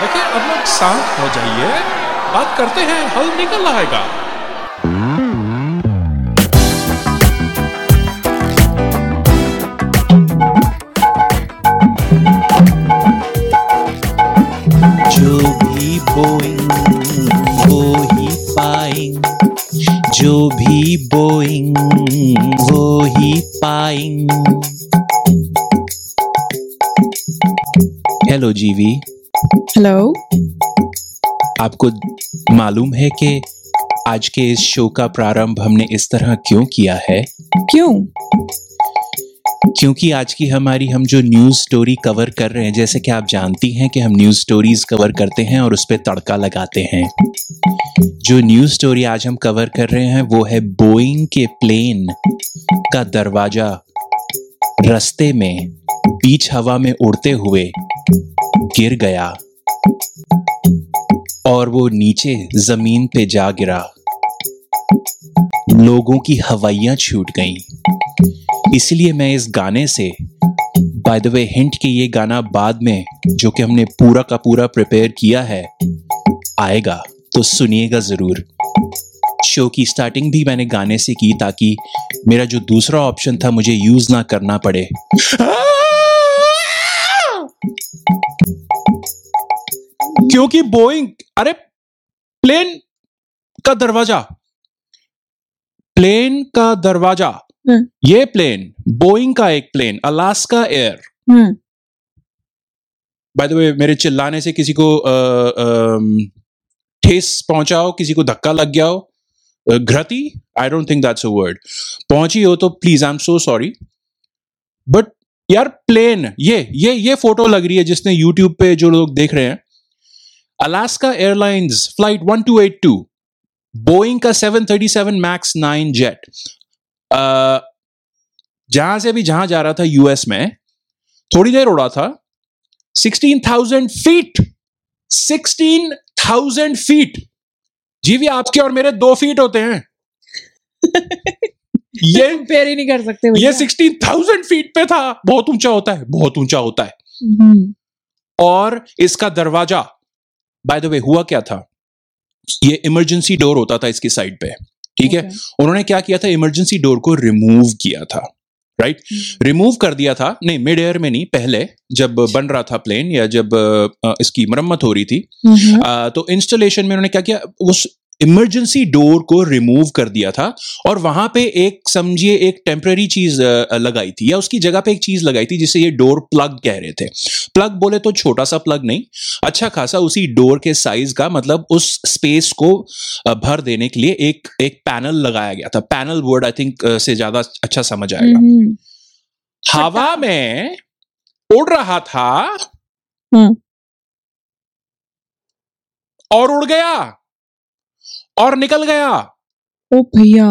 देखिए अब लोग शांत हो जाइए। बात करते हैं हल निकल आएगा। हेलो आपको मालूम है कि आज के इस शो का प्रारंभ हमने इस तरह क्यों किया है? क्यों? क्योंकि आज की हमारी हम जो न्यूज़ स्टोरी कवर कर रहे हैं जैसे कि आप जानती हैं कि हम न्यूज़ स्टोरीज कवर करते हैं और उस पर तड़का लगाते हैं। जो न्यूज़ स्टोरी आज हम कवर कर रहे हैं वो है बोइंग के प्लेन का दरवाज़ा रस्ते में बीच हवा में उड़ते हुए गिर गया। और वो नीचे ज़मीन पे जा गिरा। लोगों की हवाइयाँ छूट गईं। इसलिए मैं इस गाने से बाय द वे हिंट कि ये गाना बाद में, जो कि हमने पूरा का पूरा प्रिपेयर किया है, आएगा। तो सुनिएगा ज़रूर। शो की स्टार्टिंग भी मैंने गाने से की ताकि मेरा जो दूसरा ऑप्शन था मुझे यूज़ ना करना पड़े। क्योंकि बोइंग अरे प्लेन का दरवाज़ा। प्लेन का दरवाज़ा। हम्म। ये प्लेन बोइंग का एक plane Alaska air by the way मेरे चिल्लाने से किसी को ठेस पहुंचाओ किसी को धक्का लग गया हो Ghriti I don't think that's a word पहुँची हो तो please I am so sorry but यार प्लेन ये ये ये फ़ोटो लग रही है जिसने यूट्यूब पे जो लोग देख रहे हैं। अलास्का एयरलाइंस फ़्लाइट 1282 बोइंग का 737 मैक्स 9 जेट जहाँ से भी जहाँ जा रहा था यूएस में थोड़ी देर उड़ा था 16,000 फीट 16,000 फीट जी भी आपके और मेरे दो फीट होते हैं। ये कंपेयर ही नहीं कर सकते ये भैया। 16,000 फीट पे था। बहुत ऊँचा होता है बहुत ऊँचा होता है। हम्म, और इसका दरवाज़ा बाय द वे हुआ क्या था? ये इमरजेंसी डोर होता था इसकी साइड पे ठीक है? उन्होंने क्या किया था? इमरजेंसी डोर को रिमूव किया था राइट रिमूव कर दिया था नहीं मिड एयर में नहीं पहले जब बन रहा था प्लेन या जब इसकी मरम्मत हो रही थी आ, तो इंस्टॉलेशन में उन्होंने क्या किया? उस इमरजेंसी डोर को रिमूव कर दिया था और वहाँ पे एक समझिए एक टेम्पररी चीज़ लगाई थी या उसकी जगह पे एक चीज़ लगाई थी जिसे ये डोर प्लग कह रहे थे। प्लग बोले तो छोटा सा प्लग नहीं अच्छा खासा उसी डोर के साइज़ का मतलब उस स्पेस को भर देने के लिए एक एक पैनल लगाया गया था। पैनल वर्ड आई थिंक से ज़्यादा अच्छा समझ आएगा। हम्म, हवा में उड़ रहा था हम्म। और उड़ गया। और निकल गया। ओ भैया।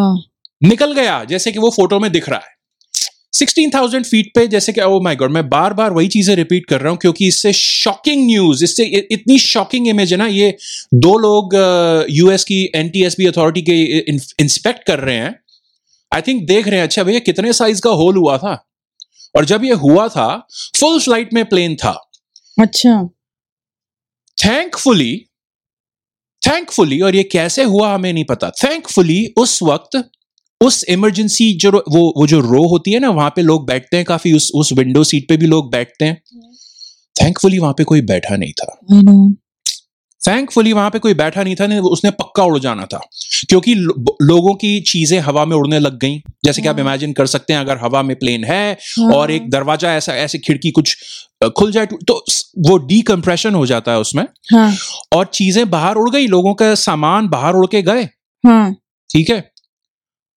निकल गया जैसे कि वो फ़ोटो में दिख रहा है। 16,000 फीट पे जैसे कि ओ माय गॉड मैं बार बार वही चीज़ें रिपीट कर रहा हूँ क्योंकि इससे शॉकिंग न्यूज़ इससे इतनी शॉकिंग इमेज है ना ये दो लोग यूएस की एनटीएसबी अथॉरिटी के इंस्पेक्ट कर रहे हैं। आई थिंक देख रहे हैं अच्छा भैया कितने साइज़ का होल हुआ था? और जब ये हुआ था फुल फ़्लाइट में प्लेन था। अच्छा। थैंकफुली थैंकफुली और ये कैसे हुआ हमें नहीं पता। थैंकफुली उस वक्त उस इमरजेंसी जो वो वो जो रो होती है ना वहाँ पे लोग बैठते हैं काफ़ी उस उस विंडो सीट पे भी लोग बैठते हैं। थैंकफुली वहाँ पे कोई बैठा नहीं था। थैंकफुली वहाँ पे कोई बैठा नहीं था नहीं उसने पक्का उड़ जाना था। क्योंकि लो, लोगों की चीज़ें हवा में उड़ने लग गई। जैसे कि आप हाँ। इमेजिन कर सकते हैं अगर हवा में प्लेन है हाँ। और एक दरवाज़ा ऐसा ऐसे खिड़की कुछ खुल जाए तो- वो डीकम्प्रेशन हो जाता है उसमें। हाँ। और चीज़ें बाहर उड़ गई लोगों का सामान बाहर उड़ के गए। हाँ। ठीक है?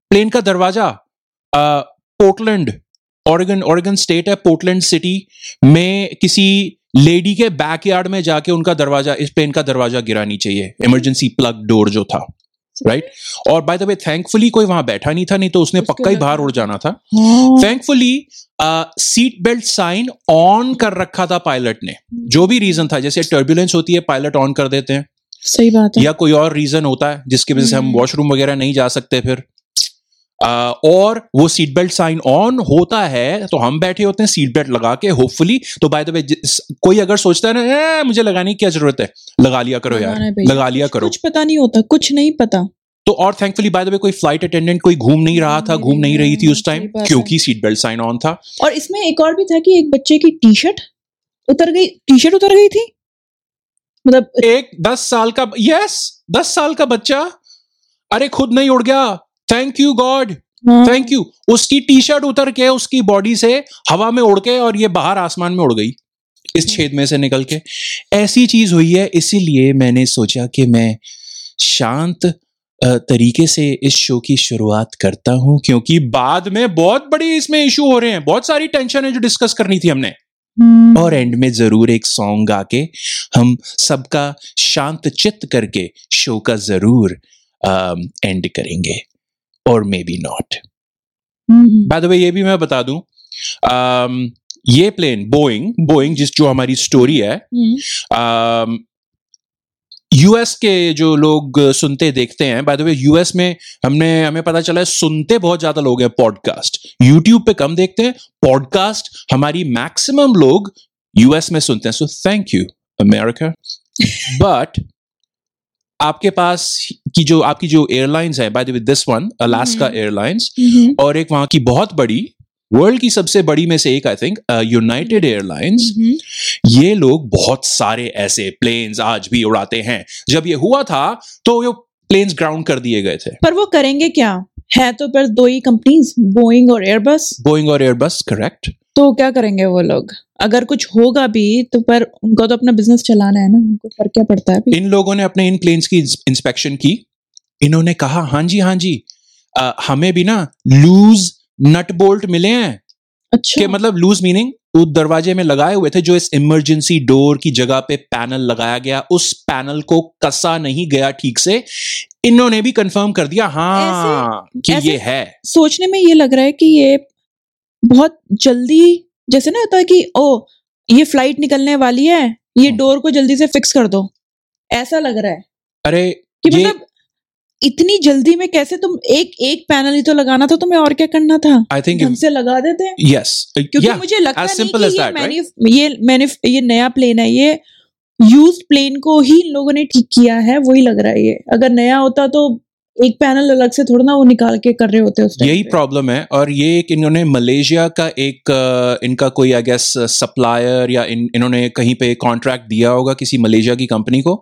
प्लेन का दरवाज़ा पोर्टलैंड ओरेगन ओरेगन स्टेट है पोर्टलैंड सिटी में किसी लेडी के बैकयार्ड में जाके उनका दरवाज़ा इस प्लेन का दरवाज़ा गिरानी चाहिए इमरजेंसी प्लग डोर जो था राइट और बाय द वे थैंकफुली कोई वहाँ बैठा नहीं था नहीं तो उसने पक्का ही बाहर उड़ जाना था। Thankfully seat belt sign on कर रखा था पायलट ने। जो भी रीजन था जैसे टर्बुलेंस होती है पायलट ऑन कर देते हैं। सही बात है। या कोई और रीजन होता है जिसकी वजह से हम हम्म। वॉशरूम वगैरह नहीं जा सकते फिर। आ, और वो सीट बेल्ट साइन ऑन होता है तो हम बैठे होते हैं सीट बेल्ट लगा के होपफुली तो बाय द वे कोई अगर सोचता है ना मुझे लगाने की क्या ज़रूरत है? लगा लिया करो यार लगा लिया करो। कुछ पता नहीं होता कुछ नहीं पता। तो और थैंकफुली बाय द वे कोई फ़्लाइट अटेंडेंट कोई घूम नहीं रहा था घूम घूम नहीं रही थी उस टाइम क्योंकि सीट बेल्ट साइन ऑन था। और इसमें एक और भी था कि एक बच्चे की टी शर्ट उतर गई टी शर्ट उतर गई थी? मतलब एक दस साल का यस दस साल का बच्चा अरे खुद नहीं उड़ गया। Thank you God thank you उसकी टी शर्ट उतर के उसकी बॉडी से हवा में उड़ के और ये बाहर आसमान में उड़ गई इस छेद में से निकल के। ऐसी चीज़ हुई है इसीलिए मैंने सोचा कि मैं शांत तरीके से इस शो की शुरुआत करता हूँ क्योंकि बाद में बहुत बड़ी इसमें इशू हो रहे हैं। बहुत सारी टेंशन है जो डिस्कस करनी थी हमने। हम्म, और एंड में ज़रूर एक सॉन्ग गा के हम सबका शांत चित्त करके शो का ज़रूर एंड करेंगे। और maybe not by the way ये भी मैं बता दूँ um, ये प्लेन बोइंग बोइंग जिस जो हमारी स्टोरी है हम्म, यूएस के जो लोग सुनते देखते हैं बाय द वे यूएस में हमने हमें पता चला है सुनते बहुत ज़्यादा लोग हैं पॉडकास्ट यूट्यूब पे कम देखते हैं पॉडकास्ट हमारी मैक्सिमम लोग यूएस में सुनते हैं। So thank you America but आपके पास की जो आपकी जो एयरलाइंस है by the way this one Alaska. Airlines और एक वहाँ की बहुत बड़ी वर्ल्ड की सबसे बड़ी में से एक आई थिंक यूनाइटेड एयरलाइंस ये लोग बहुत सारे ऐसे प्लेन्स आज भी उड़ाते हैं। जब ये हुआ था तो ये प्लेन्स ग्राउंड कर दिए गए थे। पर वो करेंगे क्या? है तो पर दो ही कंपनीज़ बोइंग और एयरबस बोइंग और एयरबस करेक्ट तो क्या करेंगे वो लोग? अगर कुछ होगा भी तो पर उनका तो अपना बिज़नेस चलाना है ना उनको फ़र्क क्या पड़ता है इन लोगों ने अपने इन प्लेन्स की इंस्पेक्शन की। इन्होंने कहा हाँ जी हाँ जी अ, हमें भी ना लूज नट बोल्ट मिले हैं। अच्छा। कि मतलब लूज मीनिंग वो दरवाजे में लगाए हुए थे जो इस इमरजेंसी डोर की जगह पे पैनल लगाया गया उस पैनल को कसा नहीं गया ठीक से। इन्होंने भी कंफर्म कर दिया हाँ ऐसे, कि ऐसे- ये है। सोचने में ये लग रहा है कि ये बहुत जल्दी जैसे ना होता है कि ओ ये फ़्लाइट निकलने वाली है ये। डोर को जल्दी से फिक्स कर दो। ऐसा लग रहा है। अरे कि मतलब इतनी जल्दी में कैसे तुम एक एक पैनल ही तो लगाना था तुम्हें और क्या करना था? आई थिंक ढंग से लगा देते यस क्योंकि yeah, मुझे लगता नहीं कि ये that, right? ये मैंने ये नया प्लेन है ये यूज़ प्लेन को ही इन लोगों ने ठीक किया है वही लग रहा है ये। अगर नया होता तो एक पैनल अलग से थोड़ा ना वो निकाल के कर रहे होते time यही प्रॉब्लम है और ये एक इन्होंने मलेशिया का एक इनका कोई आई गेस सप्लायर या इन, इन्होंने कहीं पे कॉन्ट्रैक्ट दिया होगा किसी मलेशिया की कंपनी को।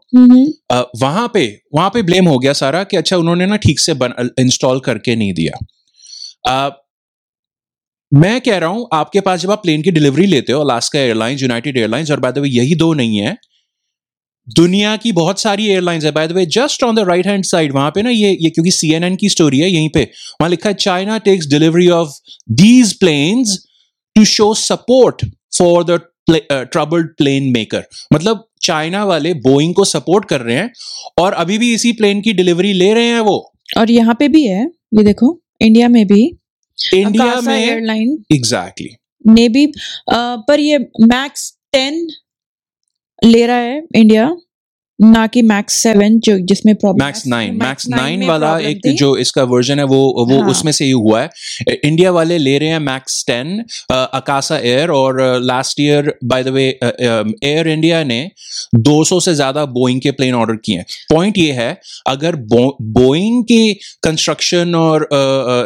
अ, वहाँ पे वहाँ पे ब्लेम हो गया सारा कि अच्छा उन्होंने ना ठीक से इंस्टॉल करके नहीं दिया। अ, मैं कह रहा हूँ आपके पास जब आप प्लेन की डिलीवरी लेते हो अलास्का एयरलाइंस यूनाइटेड एयरलाइंस और बाय द वे यही दो नहीं है दुनिया की बहुत सारी एयरलाइंस है। By the way just on the right hand side वहाँ पे ना ये ये क्योंकि सीएनएन की स्टोरी है यहीं पे। वहाँ लिखा है China takes delivery of these planes to show support for the troubled plane maker मतलब चाइना वाले बोइंग को सपोर्ट कर रहे हैं और अभी भी इसी प्लेन की डिलीवरी ले रहे हैं वो। और यहाँ पे भी है ये देखो इंडिया में भी। इंडिया में एयरलाइन एग्जैक्टली exactly. ने भी अ, पर ये मैक्स टेन ले रहा है इंडिया ना कि मैक्स सेवन जो जिसमें problem Max nine Max nine वाला एक जो इसका वर्जन है वो वो हाँ। उसमें से ही हुआ है। इंडिया वाले ले रहे हैं मैक्स टेन अकासा एयर और last year by the way Air India ने 200 से ज़्यादा बोइंग के प्लेन ऑर्डर किए हैं। पॉइंट ये है अगर बोइंग की कंस्ट्रक्शन और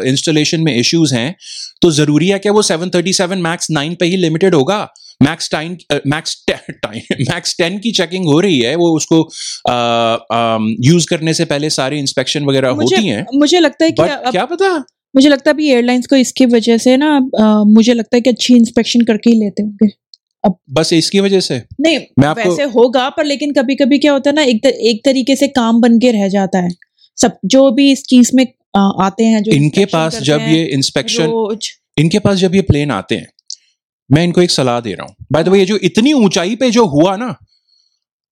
इंस्टॉलेशन में इश्यूज़ हैं तो ज़रूरी है कि वो 737 मैक्स नाइन पे ही लिमिटेड होगा। Max nine Max nine Max ten की चेकिंग हो रही है वो उसको यूज़ करने से पहले सारी इंस्पेक्शन वगैरह होती हैं। मुझे लगता है कि अब क्या पता? मुझे लगता है अभी एयरलाइंस को इसकी वजह से ना अ, मुझे लगता है कि अच्छी इंस्पेक्शन करके ही लेते होंगे। अब बस इसकी वजह से? नहीं मैं आपको वैसे होगा पर लेकिन कभी कभी क्या होता है ना एक तर, एक तरीके से काम बन के रह जाता है। सब जो भी इस चीज़ में अ, आते हैं जो इनके पास जब ये इंस्पेक्शन इनके पास जब ये प्लेन आते हैं मैं इनको एक सलाह दे रहा हूँ। बाय द वे ये जो इतनी ऊंचाई पे जो हुआ ना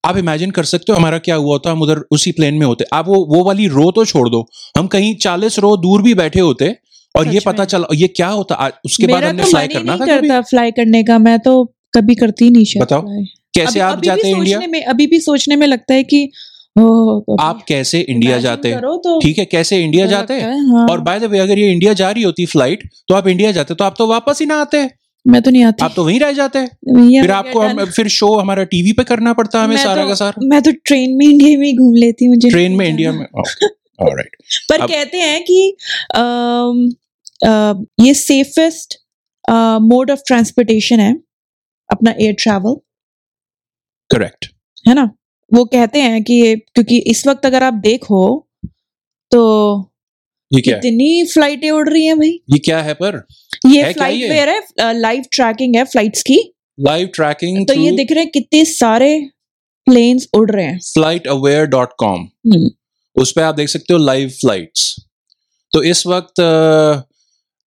आप इमेजिन कर सकते हो हमारा क्या हुआ होता हम उधर उसी प्लेन में होते। आप वो वो वाली रो तो छोड़ दो। हम कहीं चालीस रो दूर भी बैठे होते और ये पता। चला ये क्या होता? उसके बाद हमने तो फ्लाई करना था करता फ्लाई करने का मैं तो कभी करती नहीं शायद बताओ, कैसे अभी- आप अभी जाते हैं इंडिया में अभी भी सोचने में लगता है कि तो आप कैसे इंडिया जाते करो तो ठीक है कैसे इंडिया जाते हैं? हाँ। और बाय द वे अगर ये इंडिया जा रही होती फ़्लाइट तो आप इंडिया जाते तो आप तो वापस ही ना आते। मैं तो नहीं आती। आप तो वहीं रह जाते भैया फिर आपको हम, फिर शो हमारा टीवी पे करना पड़ता है हमें सारा तो- का सारा? मैं तो ट्रेन में इंडिया में ही घूम लेती हूँ ट्रेन में इंडिया में? ऑलराइट पर कहते हैं कि ये सेफेस्ट मोड ऑफ़ ट्रांसपोर्टेशन है अपना एयर ट्रैवल करेक्ट है ना? वो कहते हैं कि क्योंकि इस वक्त अगर आप देखो तो ये क्या कितनी फ्लाइटें उड़ रही हैं भाई। ये क्या है पर? ये है फ़्लाइट वेयर है? लाइव ट्रैकिंग है फ्लाइट्स की। लाइव ट्रैकिंग तो ये दिख रहे हैं कितने सारे प्लेन्स उड़ रहे हैं। FlightAware dot com hmm, उस पर आप देख सकते हो लाइव फ्लाइट्स तो इस वक्त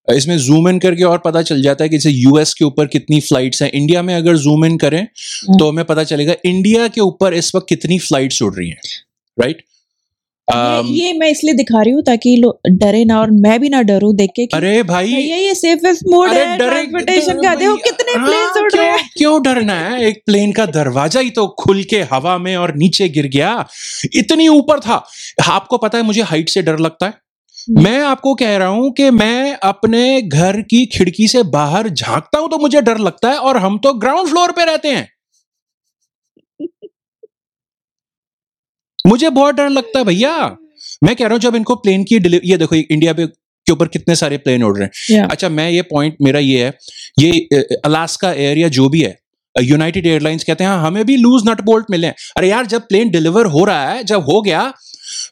इसमें जूम इन करके और पता चल जाता है कि जैसे यूएस के ऊपर कितनी फ्लाइट्स हैं। इंडिया में अगर जूम इन करें तो हमें पता चलेगा इंडिया के ऊपर इस वक्त कितनी फ्लाइट्स उड़ रही हैं। राइट ये, ये मैं इसलिए दिखा रही हूँ ताकि डरे ना और मैं भी ना डरू देख के अरे भाई! भैया ये सेफेस्ट मोड है ट्रांसपोर्टेशन का देखो कितने हाँ, उड़ रहे हैं। क्यों डरना है? एक प्लेन का दरवाज़ा ही तो खुल के हवा में और नीचे गिर गया। इतनी ऊपर था। आपको पता है मुझे हाइट से डर लगता है? मैं आपको कह रहा हूँ कि मैं अपने घर की खिड़की से बाहर झांकता हूँ तो मुझे डर लगता है और हम तो ग्राउंड फ्लोर पे रहते हैं। मुझे बहुत डर लगता है भैया मैं कह रहा हूँ जब इनको प्लेन की डिलीवरी ये देखो इंडिया पे के ऊपर कितने सारे प्लेन उड़ रहे हैं Yeah. अच्छा मैं ये पॉइंट मेरा ये है ये अलास्का एयर या जो भी है यूनाइटेड एयरलाइंस कहते हैं हाँ हमें भी लूज नट बोल्ट मिले हैं अरे यार जब प्लेन डिलीवर हो रहा है जब हो गया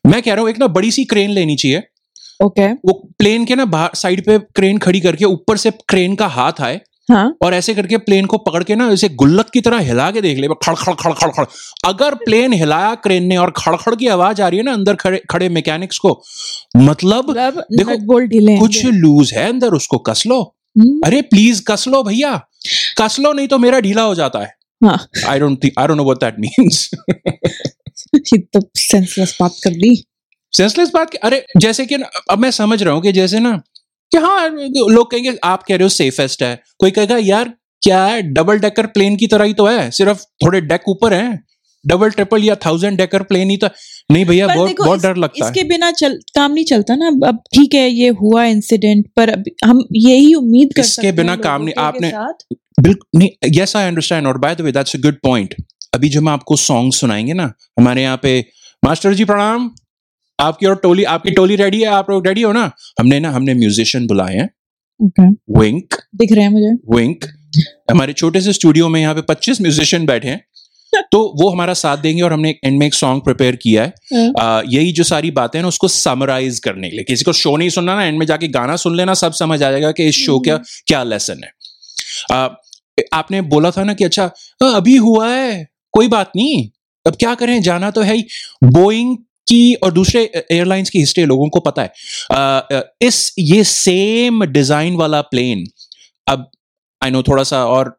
मैं कह रहा हूँ एक ना बड़ी सी क्रेन लेनी चाहिए ओके okay. वो प्लेन के ना साइड पे क्रेन खड़ी करके ऊपर से क्रेन का हाथ आए हाँ। और ऐसे करके प्लेन को पकड़ के ना इसे गुल्लक की तरह हिला के देख ले खड़ खड़ खड़ खड़ खड़। अगर प्लेन हिलाया क्रेन ने और खड़ खड़ की आवाज़ आ रही है ना अंदर खड़े खड़े मैकेनिक्स को मतलब मतलब देखो, कुछ लूज है अंदर उसको कस लो। हम्म, अरे प्लीज़ कस लो भैया। कस लो नहीं तो मेरा ढीला हो जाता है। हाँ। I don't I don't know what that means तो सेंसलेस बात कर दी। सेंसलेस बात अरे जैसे कि अब मैं समझ रहा हूँ कि जैसे ना कि हाँ लोग कहेंगे आप कह रहे हो सेफेस्ट है। कोई कहेगा यार क्या है? डबल डेकर प्लेन की तरह ही तो है। सिर्फ़ थोड़े डेक ऊपर हैं। डबल ट्रिपल या थाउज़ेंड डेकर प्लेन ही तो नहीं भैया बहुत बहुत डर लगता इसके है। इसके बिना चल काम नहीं चलता ना। अब- ठीक है ये हुआ इंसिडेंट पर अब हम यही उम्मीद कर इसके बिना काम नहीं- आपने- बिल्कुल नहीं यस आई अंडरस्टैंड और by the way that's a good point अभी जो हम आपको सॉन्ग सुनाएँगे ना हमारे यहाँ पे मास्टर जी प्रणाम। आपकी और टोली आपकी टोली रेडी है? आप लोग रेडी हो ना? हमने ना हमने म्यूजिशियन बुलाए हैं। Okay, विंक दिख रहे हैं मुझे? विंक हमारे छोटे से स्टूडियो में यहाँ पे 25 म्यूजिशियन बैठे हैं। तो वो हमारा साथ देंगे और हमने एंड में एक सॉन्ग प्रिपेयर किया है। हाँ। आ, यही जो सारी बातें हैं ना उसको समराइज करने के लिए। किसी को शो नहीं सुनना ना एंड में जाके गाना सुन लेना सब समझ आ जाएगा कि इस शो क्या क्या लेसन है। आ, आपने बोला था ना कि अच्छा हाँ, अभी हुआ है कोई बात नहीं। अब क्या करें? जाना तो है ही। बोइंग की और दूसरे एयरलाइंस की हिस्ट्री लोगों को पता है। इस ये सेम डिज़ाइन वाला प्लेन अब आई नो थोड़ा सा और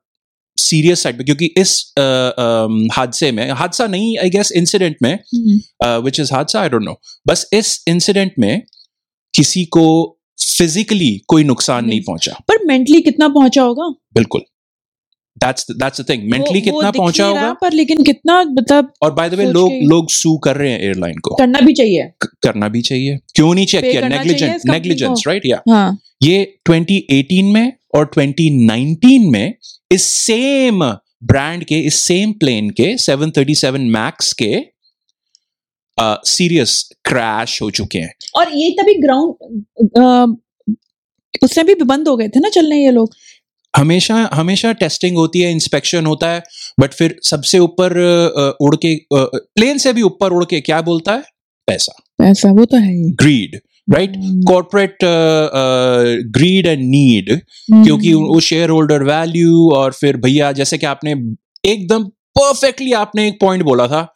सीरियस साइड पे क्योंकि इस हादसे में हादसा नहीं आई गेस इंसिडेंट में हम्म, विच इज़ हादसा आई डोंट नो बस इस इंसिडेंट में किसी को फिजिकली कोई नुकसान नहीं नहीं। पहुँचा। पर मेंटली कितना पहुँचा होगा? बिल्कुल। That's that's the thing mentally कितना पहुँचा होगा? पर लेकिन कितना मतलब और बाय द वे लोग लोग सू कर रहे हैं एयरलाइन को। करना भी चाहिए। करना भी चाहिए। क्यों नहीं चेक किया? नेग्लिजेंट नेग्लिजेंस राइट या ये 2018 में और 2019 में इस सेम ब्रांड के इस सेम प्लेन के 737 मैक्स के सीरियस क्रैश हो चुके हैं। और ये तभी ग्राउंड उसने भी बंद हो गए थे ना चलने ये लोग। हमेशा हमेशा टेस्टिंग होती है इंस्पेक्शन होता है बट फिर सबसे ऊपर उड़ के प्लेन से भी ऊपर उड़ के क्या बोलता है? पैसा। ऐसा वो तो है greed right corporate greed and need क्योंकि वो शेयर होल्डर वैल्यू और फिर भैया जैसे कि आपने एकदम परफेक्टली आपने एक पॉइंट बोला था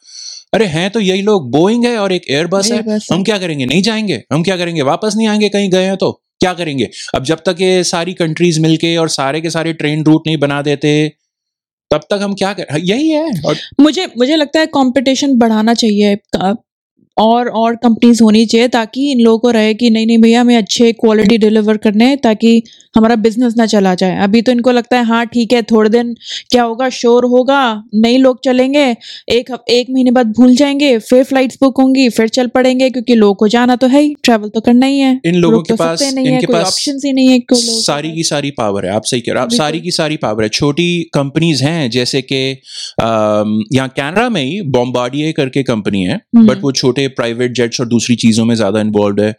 अरे हैं तो यही लोग बोइंग है और एक एयरबस है है। हम क्या करेंगे? नहीं जाएँगे? हम क्या करेंगे? वापस नहीं आएँगे? कहीं गए हैं तो? क्या करेंगे? अब जब तक ये सारी कंट्रीज़ मिलके और सारे के सारे ट्रेन रूट नहीं बना देते, तब तक हम क्या कर, यही है। और मुझे मुझे लगता है कंपटीशन बढ़ाना चाहिए और और कंपनीज़ होनी चाहिए ताकि इन लोगों को रहे कि नहीं नहीं भैया हमें अच्छे क्वालिटी डिलीवर करने हैं ताकि हमारा बिज़नेस ना चला जाए। अभी तो इनको लगता है हाँ ठीक है थोड़े दिन क्या होगा? शोर होगा नए लोग चलेंगे एक एक महीने बाद भूल जाएँगे फिर फ्लाइट्स बुक होंगी फिर चल पड़ेंगे क्योंकि लोगों को जाना तो है ही ट्रैवल तो करना ही है। इन लोगों के तो पास नहीं है कोई पास ऑप्शन ही नहीं है सारी की सारी पावर है आप सही कह रहे हो आप सारी की सारी पावर है। छोटी कंपनीज़ हैं जैसे कि यहाँ कैनरा में ही बॉम्बार्डियर करके कंपनी है हम्म, बट वो छोटे प्राइवेट जेट्स और दूसरी चीज़ों में ज़्यादा इन्वॉल्व है।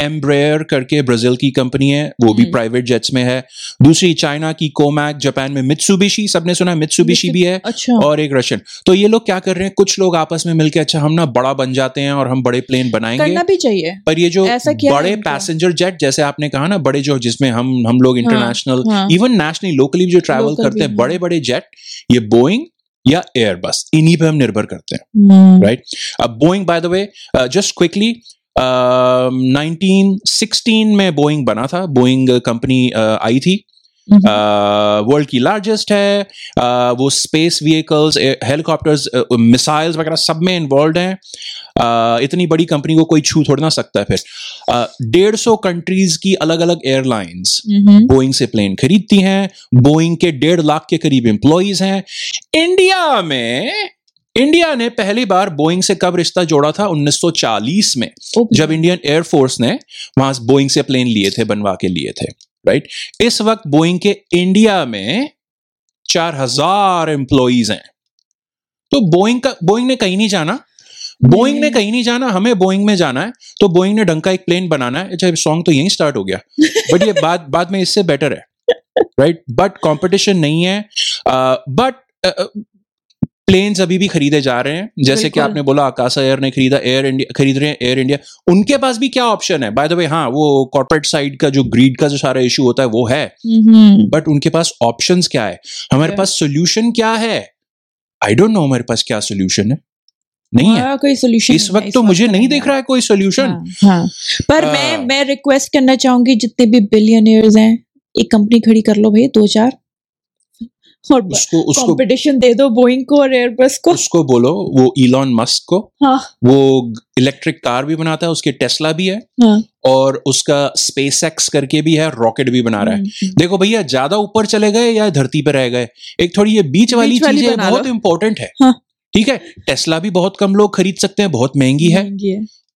एम्ब्रेयर uh, करके ब्राज़ील की कंपनी है वो भी। प्राइवेट जेट्स में है। दूसरी चाइना की कोमैक जापान में मित्सुबिशी सबने सुना मित्सुबिशी भी है अच्छा। और एक रशियन तो ये लोग क्या कर रहे हैं? कुछ लोग आपस में मिलकर अच्छा हम ना बड़ा बन जाते हैं और हम बड़े प्लेन बनाएँगे। करना भी चाहिए। पर ये जो बड़े पैसेंजर जेट जैसे आपने कहा ना बड़े जो जिसमें हम हम लोग इंटरनेशनल इवन नेशनली लोकली जो ट्रैवल करते हाँ। बड़े बड़े जेट ये बोइंग या एयरबस इन्हीं पे हम निर्भर करते हैं राइट अब Boeing by the way just quickly 1916 में बोइंग बना था। बोइंग कंपनी आई थी। वर्ल्ड की लार्जेस्ट है. Uh, वो स्पेस व्हीकल्स हेलीकॉप्टर्स मिसाइल्स वगैरह सब में इन्वॉल्व हैं. Uh, इतनी बड़ी कंपनी को कोई छू थोड़ ना सकता है फिर. डेढ़ सौ कंट्रीज़ की अलग अलग एयरलाइंस बोइंग से प्लेन खरीदती हैं. बोइंग के डेढ़ लाख के करीब एम्प्लॉयज़ हैं. इंडिया में इंडिया ने पहली बार बोइंग से कब रिश्ता जोड़ा था? 1940 में. जब इंडियन एयरफोर्स ने वहाँ बोइंग से प्लेन लिए थे बनवा के लिए थे. राइट इस वक्त बोइंग के इंडिया में चार हज़ार एम्प्लॉयज़ हैं। तो बोइंग का बोइंग ने कहीं नहीं जाना। बोइंग ने कहीं नहीं जाना, हमें बोइंग में जाना है। तो बोइंग ने ढंग का एक प्लेन बनाना है। अच्छा सॉन्ग तो यहीं स्टार्ट हो गया। बट ये बात बाद में इससे बेटर है राइट बट कंपटीशन नहीं है। बट प्लेन्स अभी भी खरीदे जा रहे हैं। जैसे कि आपने बोला आकाशा एयर ने खरीदा एयर इंडिया खरीद रहे हैं एयर इंडिया उनके पास भी क्या ऑप्शन है? बाय द वे हाँ वो कॉर्पोरेट साइड का जो ग्रीड का जो सारा इशू होता है वो है। हम्म, बट उनके पास ऑप्शन क्या है? हमारे पास सोल्यूशन क्या है? आई डोंट नो हमारे पास क्या सोल्यूशन है। नहीं है। कोई सोल्यूशन इस वक्त तो मुझे नहीं दिख रहा है कोई सोल्यूशन हाँ, हाँ। पर मैं हाँ। मैं रिक्वेस्ट करना चाहूँगी जितने भी बिलियनियर्स हैं एक कंपनी खड़ी कर लो भाई दो चार। और उसको उसको कंपटीशन दे दो बोइंग को और एयरबस को। उसको बोलो वो इलॉन मस्क को। हाँ। वो इलेक्ट्रिक कार भी बनाता है उसके टेस्ला भी है। हाँ। और उसका स्पेस एक्स करके भी है रॉकेट भी बना रहा है। हम्म, देखो भैया ज़्यादा ऊपर चले गए या धरती पर रह गए? एक थोड़ी ये बीच वाली चीज़ें बहुत। इंपॉर्टेंट है। हाँ। ठीक है? टेस्ला भी बहुत कम लोग खरीद सकते हैं बहुत महँगी है।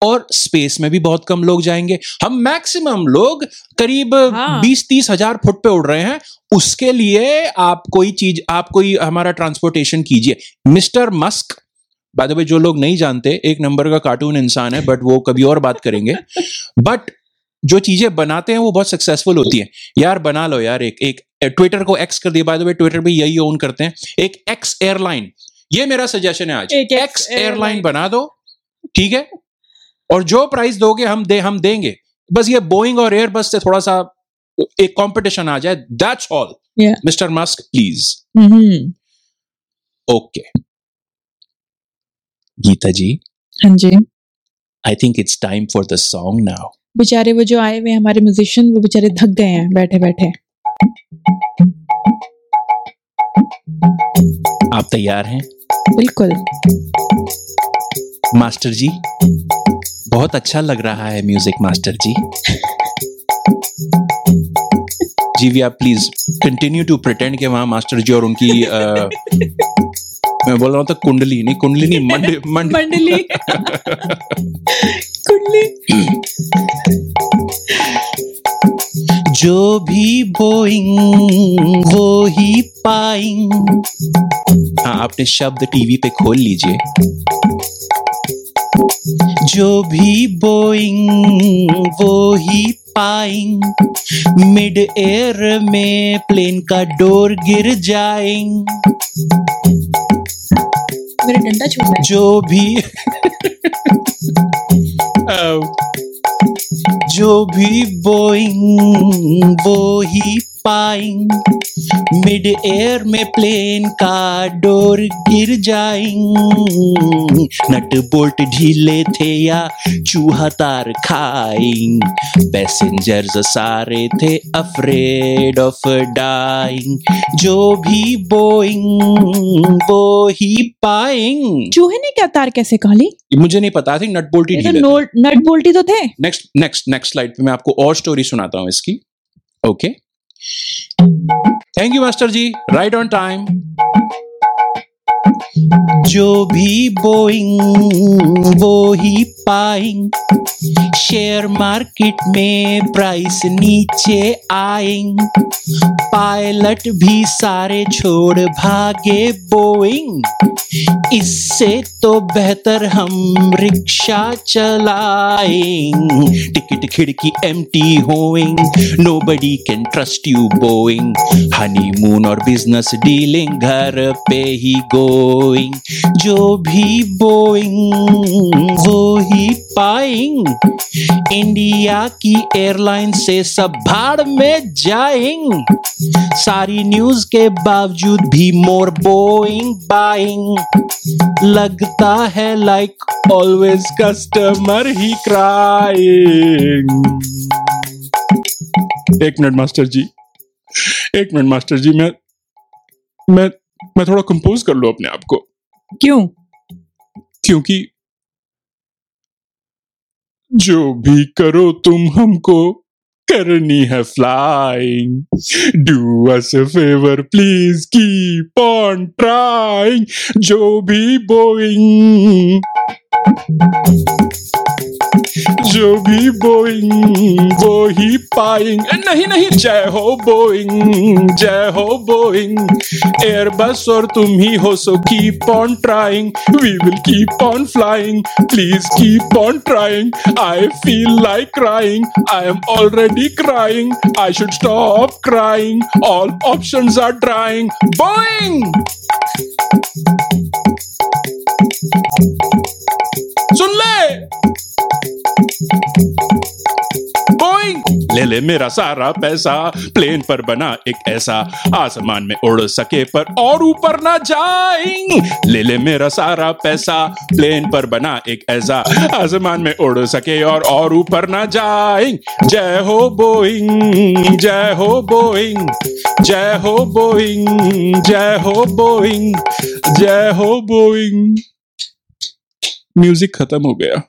और स्पेस में भी बहुत कम लोग जाएँगे। हम मैक्सिमम लोग करीब बीस हाँ। बीस तीस हज़ार फुट पे उड़ रहे हैं। उसके लिए आप कोई चीज़ आप कोई हमारा ट्रांसपोर्टेशन कीजिए। Mister Musk by the way जो लोग नहीं जानते एक नंबर का कार्टून इंसान है बट वो कभी और बात करेंगे। बट जो चीज़ें बनाते हैं वो बहुत सक्सेसफुल होती हैं। यार बना लो यार एक एक ट्विटर को एक्स कर दिया। बाय द वे ट्विटर पे यही ओन करते हैं। एक एक्स एयरलाइन ये मेरा सजेशन है आज। एक एक्स एयरलाइन बना दो ठीक है? और जो प्राइस दोगे हम दे हम देंगे। बस ये बोइंग और एयरबस से थोड़ा सा एक कंपटीशन आ जाए। That's all mister Musk please okay Geeta ji हाँ जी। I think it's time for the song now बेचारे वो जो आए हुए हैं हमारे म्यूजिशियन वो बेचारे थक गए हैं बैठे बैठे आप तैयार हैं? बिल्कुल। मास्टर जी बहुत अच्छा लग रहा है म्यूज़िक मास्टर जी जी भी आप प्लीज़ कंटिन्यू टू प्रिटेंड के वहाँ मास्टर जी और उनकी अ, मैं बोल रहा हूँ तो कुंडली नहीं कुंडली नहीं मंड मंड। मंडली। कुंडली। जो भी बोइंग वो ही पाइंग। हाँ आपने शब्द टीवी पे खोल लीजिए। जो भी बोइंग वो ही पाइंग मिड एयर में प्लेन का डोर गिर जाएंग मेरा डंडा छोटा है जो भी जो भी बोइंग वो ही पाइंग मिड एयर में प्लेन का डोर गिर जाइंग नट बोल्ट ढीले थे या चूहा तार खाइंग पैसेंजर्स सारे थे अफ्रेड ऑफ़ डाइंग जो भी बोइंग वो ही पाइंग चूहे ने क्या तार कैसे खा ली मुझे नहीं पता थी नट बोल्टी तो नट बोल्टी तो थे। नेक्स्ट नेक्स्ट नेक्स्ट स्लाइड पे मैं आपको और स्टोरी सुनाता हूँ इसकी। Okay thank you master ji right on time जो भी बोइंग, वो ही पाइंग। शेयर मार्केट में प्राइस नीचे आएंग पायलट भी सारे छोड़ भागे बोइंग इससे तो बेहतर हम रिक्शा चलाएँ टिकट खिड़की empty hoeing nobody can trust you Boeing honeymoon और बिज़नेस डीलिंग घर पे ही गोइंग जो भी बोइंग वो ही पाइंग इंडिया की एयरलाइन से सब भाड़ में जाएंग। सारी न्यूज़ के बावजूद भी मोर बोइंग बाइंग लगता है लाइक ऑलवेज कस्टमर ही क्राइंग एक मिनट मास्टर जी। एक मिनट मास्टर जी, मैं मैं मैं थोड़ा कंपोज कर लूँ अपने आप को। क्यों? क्योंकि जो भी करो तुम हमको करनी है flying do us favour please keep on trying जो भी बोइंग। जो भी बोइंग वो ही पाइंग नहीं नहीं, जय हो बोइंग जय हो बोइंग एयरबस और तुम ही हो so keep on trying we will keep on flying please keep on trying I feel like crying I am already crying I should stop crying all options are drying Boeing सुन ले। ले ले मेरा सारा पैसा। प्लेन पर बना एक ऐसा। आसमान में उड़ सके पर और ऊपर ना जाएंग ले ले मेरा सारा पैसा। प्लेन पर बना एक ऐसा। आसमान में उड़ सके और और ऊपर ना जाएंग जय हो बोइंग जय हो बोइंग जय हो बोइंग जय हो बोइंग जय हो बोइंग म्यूज़िक खत्म हो गया।